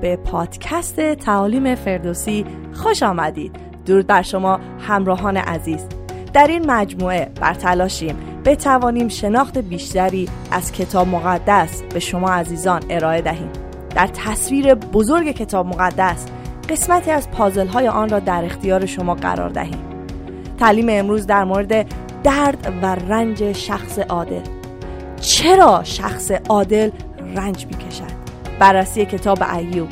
به پادکست تعالیم فردوسی خوش آمدید. درود بر شما همراهان عزیز. در این مجموعه بر تلاشیم بتوانیم شناخت بیشتری از کتاب مقدس به شما عزیزان ارائه دهیم. در تصویر بزرگ کتاب مقدس قسمتی از پازل های آن را در اختیار شما قرار دهیم. تعلیم امروز در مورد درد و رنج شخص عادل. چرا شخص عادل رنج می‌کشد؟ بررسی کتاب ایوب.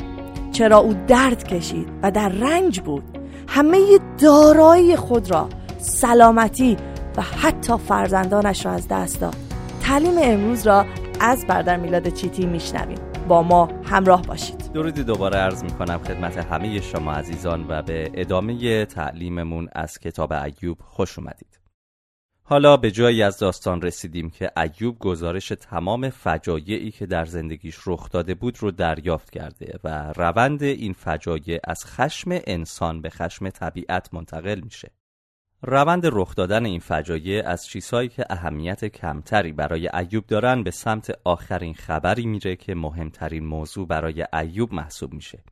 چرا او درد کشید و در رنج بود. همه دارایی خود را سلامتی و حتی فرزندانش را از دست داد. تعلیم امروز را از بردر میلاد چیتی میشنویم. با ما همراه باشید. درودی دوباره عرض می کنم خدمت همه شما عزیزان و به ادامه تعلیممون از کتاب ایوب خوش اومدید. حالا به جایی از داستان رسیدیم که ایوب گزارش تمام فجایعی که در زندگیش رخ داده بود رو دریافت کرده و روند این فجایع از خشم انسان به خشم طبیعت منتقل میشه. روند رخ دادن این فجایع از چیزهایی که اهمیت کمتری برای ایوب دارن به سمت آخرین خبری میره که مهمترین موضوع برای ایوب محسوب میشه.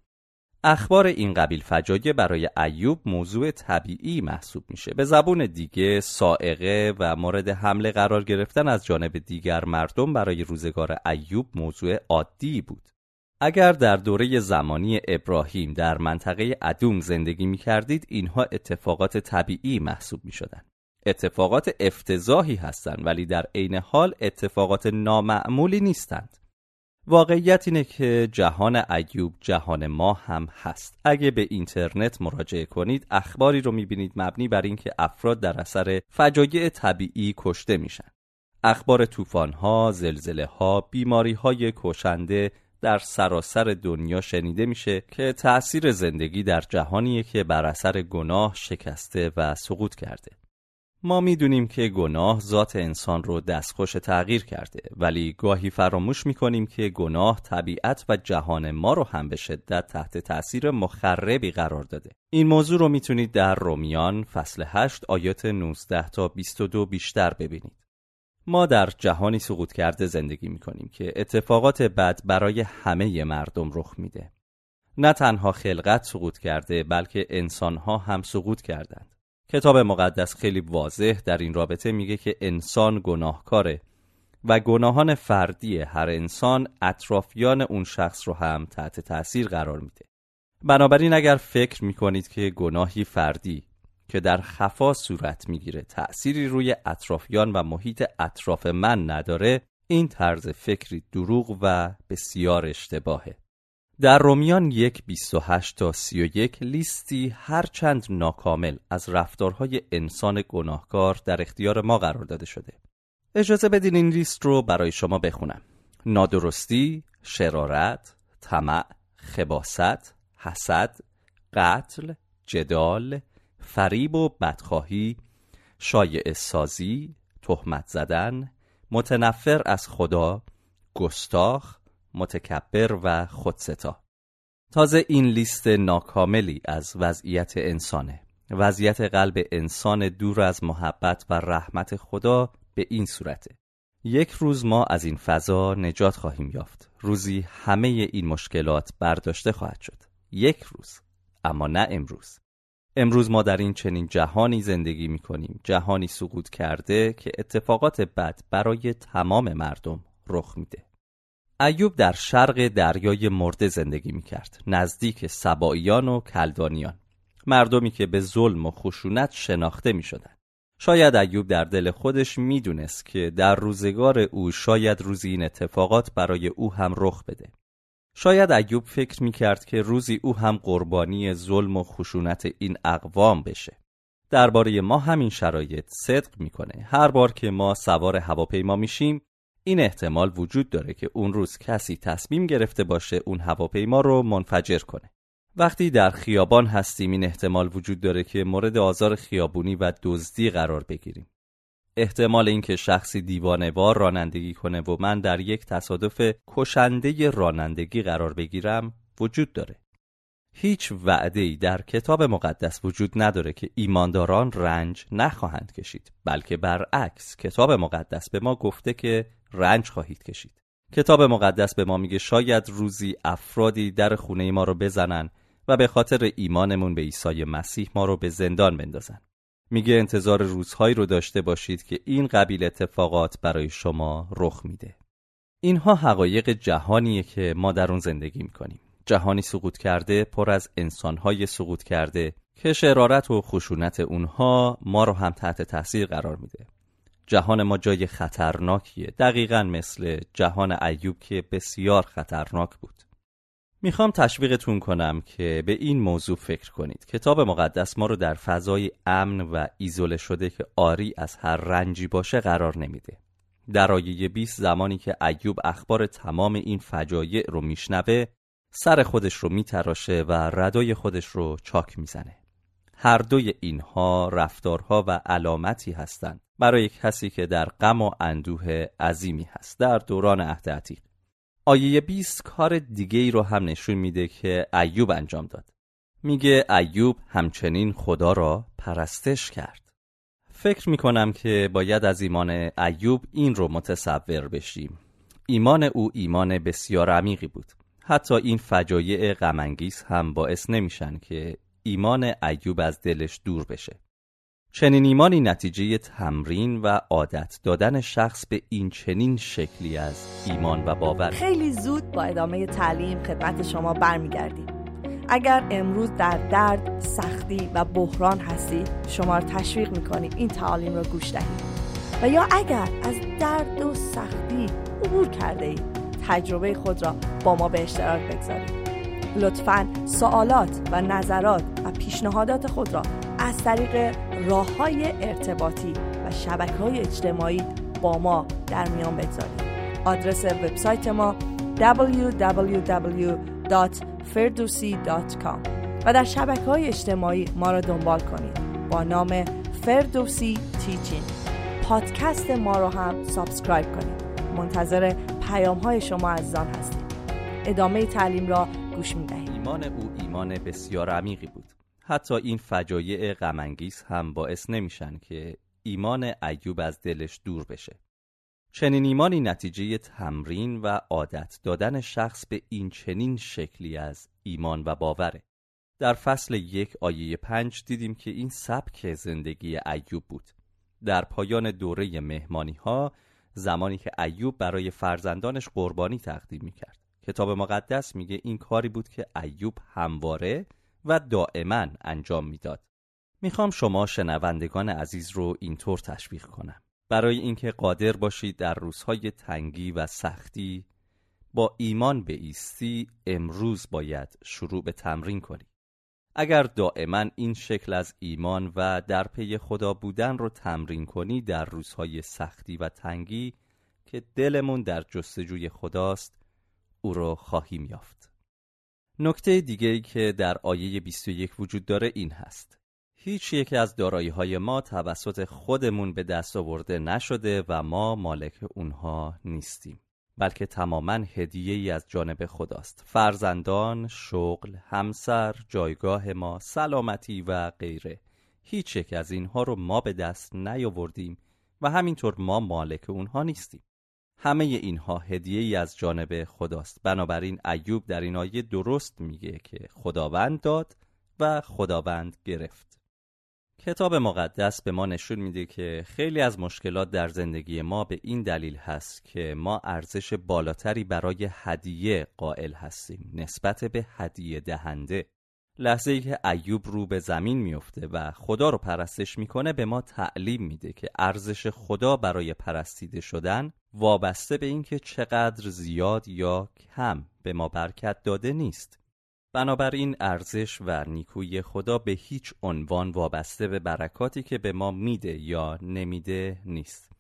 اخبار این قبیل فجایع برای ایوب موضوع طبیعی محسوب میشه. به زبون دیگه سائقه و مورد حمله قرار گرفتن از جانب دیگر مردم برای روزگار ایوب موضوع عادی بود. اگر در دوره زمانی ابراهیم در منطقه ادوم زندگی می کردید اینها اتفاقات طبیعی محسوب می شدن. اتفاقات افتضاحی هستند ولی در عین حال اتفاقات نامعمولی نیستند. واقعیت اینه که جهان ایوب جهان ما هم هست. اگه به اینترنت مراجعه کنید اخباری رو می‌بینید مبنی بر اینکه افراد در اثر فجایع طبیعی کشته میشن. اخبار طوفان‌ها، زلزله‌ها، بیماری‌های کشنده در سراسر دنیا شنیده میشه که تأثیر زندگی در جهانیه که بر اثر گناه شکسته و سقوط کرده. ما می‌دونیم که گناه ذات انسان رو دستخوش تغییر کرده ولی گاهی فراموش می‌کنیم که گناه طبیعت و جهان ما رو هم به شدت تحت تأثیر مخربی قرار داده. این موضوع رو می‌تونید در رومیان فصل 8 آیات 19 تا 22 بیشتر ببینید. ما در جهانی سقوط کرده زندگی می‌کنیم که اتفاقات بد برای همه مردم رخ میده. نه تنها خلقت سقوط کرده بلکه انسانها هم سقوط کردند. کتاب مقدس خیلی واضح در این رابطه میگه که انسان گناهکاره و گناهان فردی هر انسان اطرافیان اون شخص رو هم تحت تاثیر قرار میده. بنابراین اگر فکر می‌کنید که گناهی فردی که در خفا صورت می‌گیره تأثیری روی اطرافیان و محیط اطراف من نداره این طرز فکری دروغ و بسیار اشتباهه. در رومیان یک 28 تا 31 لیستی هرچند ناکامل از رفتارهای انسان گناهکار در اختیار ما قرار داده شده. اجازه بدین این لیست رو برای شما بخونم. نادرستی، شرارت، طمع، خباست، حسد، قتل، جدال، فریب و بدخواهی، شایع سازی، تهمت زدن، متنفر از خدا، گستاخ، متکبر و خودستا. تازه این لیست ناکاملی از وضعیت انسانه. وضعیت قلب انسان دور از محبت و رحمت خدا به این صورته. یک روز ما از این فضا نجات خواهیم یافت. روزی همه این مشکلات برداشته خواهد شد. یک روز اما نه امروز. امروز ما در این چنین جهانی زندگی می کنیم جهانی سقوط کرده که اتفاقات بد برای تمام مردم رخ میده. ایوب در شرق دریای مرده زندگی می کرد نزدیک سباییان و کلدانیان. مردمی که به ظلم و خشونت شناخته می شدن. شاید ایوب در دل خودش می دونست که در روزگار او شاید روزی این اتفاقات برای او هم رخ بده. شاید ایوب فکر می کرد که روزی او هم قربانی ظلم و خشونت این اقوام بشه. درباره ما همین شرایط صدق می‌کنه. هر بار که ما سوار هواپیما میشیم این احتمال وجود داره که اون روز کسی تصمیم گرفته باشه اون هواپیما رو منفجر کنه. وقتی در خیابان هستیم این احتمال وجود داره که مورد آزار خیابونی و دزدی قرار بگیریم. احتمال اینکه شخصی دیوانوار رانندگی کنه و من در یک تصادف کشنده رانندگی قرار بگیرم وجود داره. هیچ وعده ای در کتاب مقدس وجود نداره که ایمانداران رنج نخواهند کشید بلکه برعکس کتاب مقدس به ما گفته که رنج خواهید کشید کتاب مقدس به ما میگه شاید روزی افرادی در خونه ما رو بزنن و به خاطر ایمانمون به عیسی مسیح ما رو به زندان بندازن. میگه انتظار روزهایی رو داشته باشید که این قبیل اتفاقات برای شما رخ میده. اینها حقایق جهانیه که ما در اون زندگی می‌کنیم. جهانی سقوط کرده پر از انسانهای سقوط کرده که شرارت و خشونت اونها ما رو هم تحت تاثیر قرار میده. جهان ما جای خطرناکیه. دقیقا مثل جهان ایوب که بسیار خطرناک بود. می‌خوام تشویقتون کنم که به این موضوع فکر کنید. کتاب مقدس ما رو در فضای امن و ایزوله شده که آری از هر رنجی باشه قرار نمیده. در آیه 20 زمانی که ایوب اخبار تمام این فجایع رو میشنوه سر خودش رو میتراشه و ردای خودش رو چاک می‌زنه. هر دوی اینها رفتارها و علامتی هستند برای کسی که در غم و اندوه عظیمی هست. در دوران عهد عتیق. آیه 20 کار دیگه ای رو هم نشون میده که ایوب انجام داد. میگه ایوب همچنین خدا را پرستش کرد. فکر می‌کنم که باید از ایمان ایوب این رو متصور بشیم. ایمان او ایمان بسیار عمیقی بود. حتی این فجایع غمانگیز هم باعث نمیشن که ایمان ایوب از دلش دور بشه. چنین ایمانی نتیجه تمرین و عادت دادن شخص به این چنین شکلی از ایمان و باور. خیلی زود با ادامه تعلیم خدمت شما برمیگردیم. اگر امروز در درد، سختی و بحران هستید شما را تشویق می‌کنیم این تعالیم را گوش دهید. و یا اگر از درد و سختی عبور کرده اید تجربه خود را با ما به اشتراک بگذارید. لطفا سوالات و نظرات و پیشنهادات خود را از طریق راه های ارتباطی و شبکه های اجتماعی با ما در میان بگذارید. آدرس وبسایت ما www.ferdusi.com و در شبکه های اجتماعی ما را دنبال کنید با نام فردوسی Teaching پادکست ما رو هم subscribe کنید. منتظر پیام های شما عزیزان هستیم. ادامه تعلیم را گوش می دهید ایمان او ایمان بسیار عمیقی بود. حتی این فجایع غمانگیز هم باعث نمیشن که ایمان ایوب از دلش دور بشه. چنین ایمانی نتیجه تمرین و عادت دادن شخص به این چنین شکلی از ایمان و باوره. در فصل یک آیه پنج دیدیم که این سبک زندگی ایوب بود. در پایان دوره مهمانی ها زمانی که ایوب برای فرزندانش قربانی تقدیم می کرد. کتاب مقدس میگه این کاری بود که ایوب همواره و دائما انجام می‌داد. می‌خوام شما شنوندگان عزیز رو اینطور تشویق کنم. برای اینکه قادر باشید در روزهای تنگی و سختی با ایمان به ایستی امروز باید شروع به تمرین کنید. اگر دائما این شکل از ایمان و در پی خدا بودن رو تمرین کنی در روزهای سختی و تنگی که دلمون در جستجوی خداست او رو خواهیم یافت. نکته دیگه ای که در آیه 21 وجود داره این هست. هیچ یک از دارایی های ما توسط خودمون به دست آورده نشده و ما مالک اونها نیستیم. بلکه تماما هدیه ای از جانب خداست. فرزندان، شغل، همسر، جایگاه ما، سلامتی و غیره. هیچ یک از اینها رو ما به دست نیاوردیم و همینطور ما مالک اونها نیستیم. همه اینها هدیه ای از جانب خداست. بنابراین ایوب در این آیه درست میگه که خداوند داد و خداوند گرفت. کتاب مقدس به ما نشون میده که خیلی از مشکلات در زندگی ما به این دلیل هست که ما ارزش بالاتری برای هدیه قائل هستیم نسبت به هدیه دهنده. لحظه ای که ایوب رو به زمین میفته و خدا رو پرستش می‌کنه به ما تعلیم میده که ارزش خدا برای پرستیده شدن وابسته به اینکه چقدر زیاد یا کم به ما برکت داده نیست. بنابراین ارزش و نیکویی خدا به هیچ عنوان وابسته به برکاتی که به ما میده یا نمیده نیست.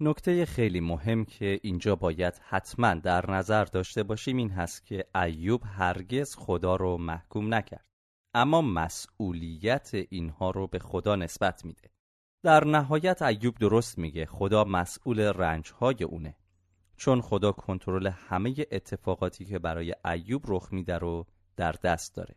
نکته خیلی مهم که اینجا باید حتما در نظر داشته باشیم این هست که ایوب هرگز خدا رو محکوم نکرد. اما مسئولیت اینها رو به خدا نسبت میده. در نهایت ایوب درست میگه خدا مسئول رنجهای اونه. چون خدا کنترل همه اتفاقاتی که برای ایوب رخ میده رو در دست داره.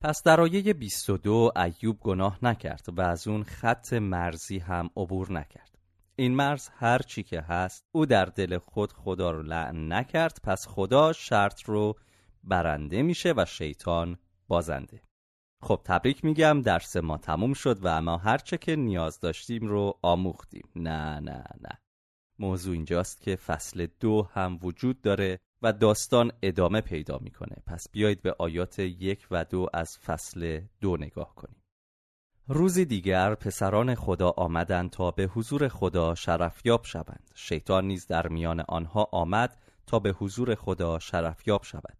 پس در آیه 22 ایوب گناه نکرد و از اون خط مرزی هم عبور نکرد. این مرز هر چی که هست او در دل خود خدا رو لعن نکرد پس خدا شرط رو برنده میشه و شیطان بازنده. خب تبریک میگم درس ما تموم شد و اما هرچه که نیاز داشتیم رو آموختیم. نه نه نه. موضوع اینجاست که فصل دو هم وجود داره و داستان ادامه پیدا می‌کنه. پس بیایید به آیات یک و دو از فصل دو نگاه کنیم. روزی دیگر پسران خدا آمدند تا به حضور خدا شرفیاب شوند. شیطان نیز در میان آنها آمد تا به حضور خدا شرفیاب شود.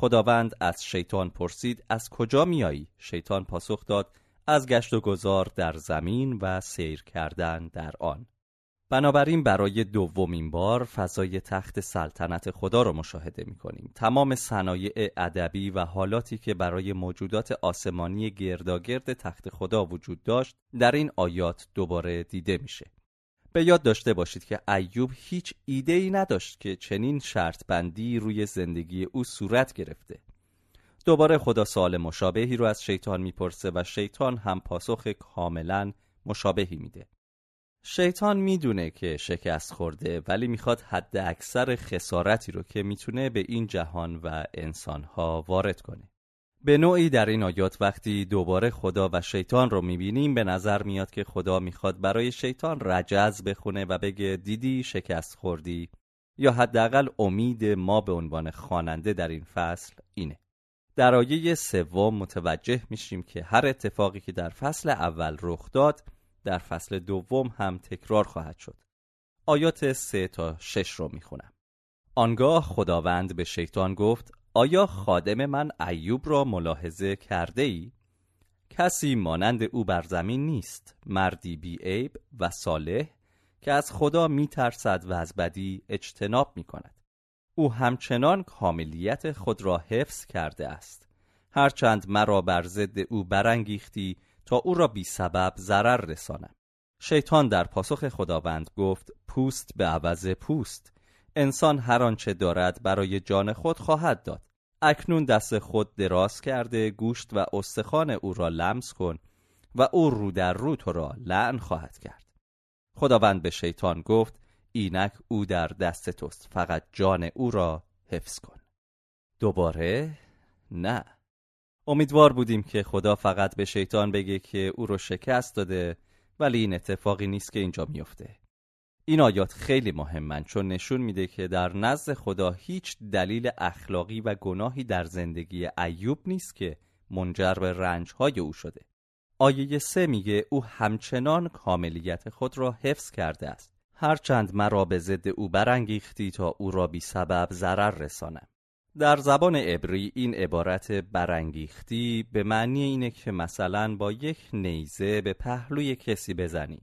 خداوند از شیطان پرسید از کجا میایی شیطان پاسخ داد از گشت و گذار در زمین و سیر کردن در آن بنابراین برای دومین بار فضای تخت سلطنت خدا رو مشاهده می کنیم. تمام صنایع ادبی و حالاتی که برای موجودات آسمانی گرداگرد تخت خدا وجود داشت در این آیات دوباره دیده میشه. به یاد داشته باشید که ایوب هیچ ایده ای نداشت که چنین شرط بندی روی زندگی او صورت گرفته. دوباره خدا سوال مشابهی رو از شیطان می‌پرسه و شیطان هم پاسخ کاملا مشابهی میده. شیطان می‌دونه که شکست خورده ولی می‌خواد حد اکثر خسارتی رو که می‌تونه به این جهان و انسانها وارد کنه. به نوعی در این آیات وقتی دوباره خدا و شیطان رو می‌بینیم به نظر میاد که خدا می‌خواد برای شیطان رجز بخونه و بگه دیدی شکست خوردی یا حداقل امید ما به عنوان خواننده در این فصل اینه. در آیه سوم متوجه میشیم که هر اتفاقی که در فصل اول رخ داد در فصل دوم هم تکرار خواهد شد. آیات سه تا شش رو می‌خونم. آنگاه خداوند به شیطان گفت آیا خادم من ایوب را ملاحظه کرده ای؟ کسی مانند او بر زمین نیست مردی بی عیب و صالح که از خدا می ترسد و از بدی اجتناب می کند او همچنان کاملیت خود را حفظ کرده است. هرچند مرا بر ضد او برانگیختی تا او را بی سبب ضرر رسانم شیطان در پاسخ خداوند گفت پوست به عوض پوست. انسان هر آنچه دارد برای جان خود خواهد داد. اکنون دست خود دراز کرده گوشت و استخوان او را لمس کن و او رو در رو تو را لعن خواهد کرد. خداوند به شیطان گفت اینک او در دست توست فقط جان او را حفظ کن. دوباره نه. امیدوار بودیم که خدا فقط به شیطان بگه که او رو شکست داده ولی این اتفاقی نیست که اینجا میفته این آیات خیلی مهمن چون نشون میده که در نزد خدا هیچ دلیل اخلاقی و گناهی در زندگی ایوب نیست که منجر به رنجهای او شده. آیه سه میگه او همچنان کاملیت خود را حفظ کرده است. هرچند مرا به ضد او برانگیختی تا او را بی سبب ضرر رسانم. در زبان عبری این عبارت برانگیختی به معنی اینه که مثلا با یک نیزه به پهلوی کسی بزنی.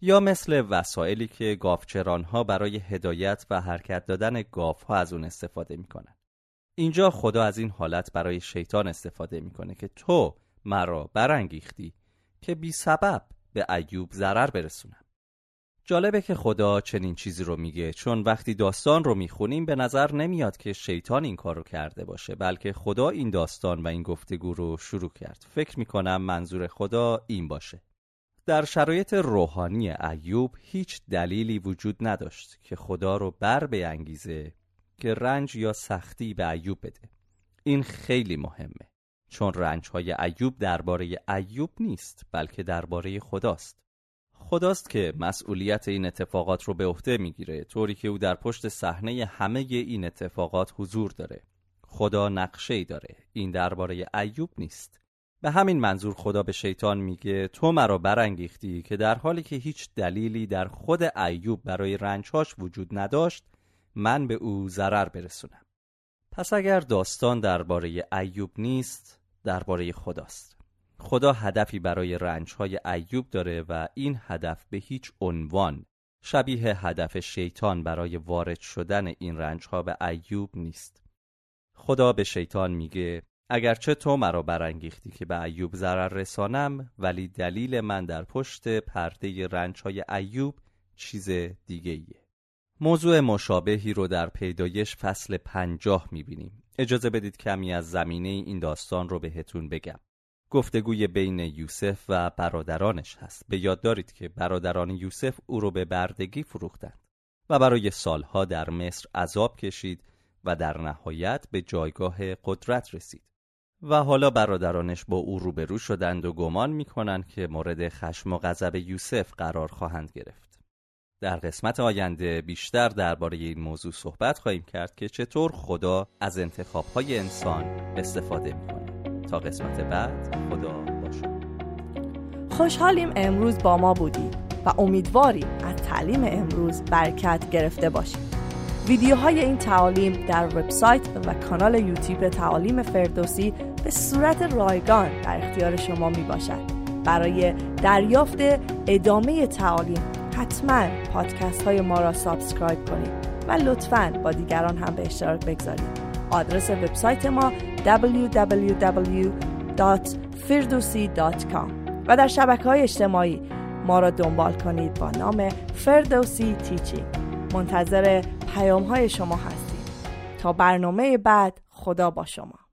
یا مثل وسایلی که گافچرانها برای هدایت و حرکت دادن گافها از اون استفاده می‌کنن. اینجا خدا از این حالت برای شیطان استفاده می‌کنه که تو مرا برانگیختی که بی سبب به ایوب ضرر برسونم. جالبه که خدا چنین چیزی رو میگه چون وقتی داستان رو می‌خونیم به نظر نمیاد که شیطان این کار رو کرده باشه بلکه خدا این داستان و این گفتگو رو شروع کرد. فکر می‌کنم منظور خدا این باشه. در شرایط روحانی ایوب هیچ دلیلی وجود نداشت که خدا رو بر انگیزه که رنج یا سختی به ایوب بده. این خیلی مهمه چون رنج های ایوب درباره ایوب نیست بلکه درباره خداست. خداست که مسئولیت این اتفاقات رو به عهده می‌گیره طوری که او در پشت صحنه همه این اتفاقات حضور داره. خدا نقشه ای داره این درباره ایوب نیست. به همین منظور خدا به شیطان میگه تو مرا برانگیختی که در حالی که هیچ دلیلی در خود ایوب برای رنجهاش وجود نداشت من به او ضرر برسونم. پس اگر داستان درباره ایوب نیست درباره خداست. خدا هدفی برای رنجهای ایوب داره و این هدف به هیچ عنوان شبیه هدف شیطان برای وارد شدن این رنجها به ایوب نیست. خدا به شیطان میگه اگرچه تو مرا برانگیختی که به ایوب ضرر رسانم ولی دلیل من در پشت پرده رنج های ایوب چیز دیگه ایه. موضوع مشابهی رو در پیدایش فصل پنجاه می‌بینیم. اجازه بدید کمی از زمینه این داستان رو بهتون بگم. گفتگوی بین یوسف و برادرانش هست به یاد دارید که برادران یوسف او رو به بردگی فروختند و برای سالها در مصر عذاب کشید و در نهایت به جایگاه قدرت رسید و حالا برادرانش با او روبرو شدند و گمان می‌کنند که مورد خشم و غضب یوسف قرار خواهند گرفت. در قسمت آینده بیشتر درباره این موضوع صحبت خواهیم کرد که چطور خدا از انتخابهای انسان استفاده می‌کنه. تا قسمت بعد خدا باشه خوشحالیم امروز با ما بودید و امیدواریم از تعلیم امروز برکت گرفته باشید. ویدیوهای این تعالیم در وبسایت و کانال یوتیوب تعالیم فردوسی به صورت رایگان در اختیار شما می باشد. برای دریافت ادامه تعالیم حتما پادکست های ما را subscribe کنید و لطفا با دیگران هم به اشتراک بگذارید. آدرس وبسایت ما www.firdosi.com و در شبکه های اجتماعی ما را دنبال کنید با نام فردوسی Teaching منتظر پیام های شما هستیم. تا برنامه بعد خدا با شما.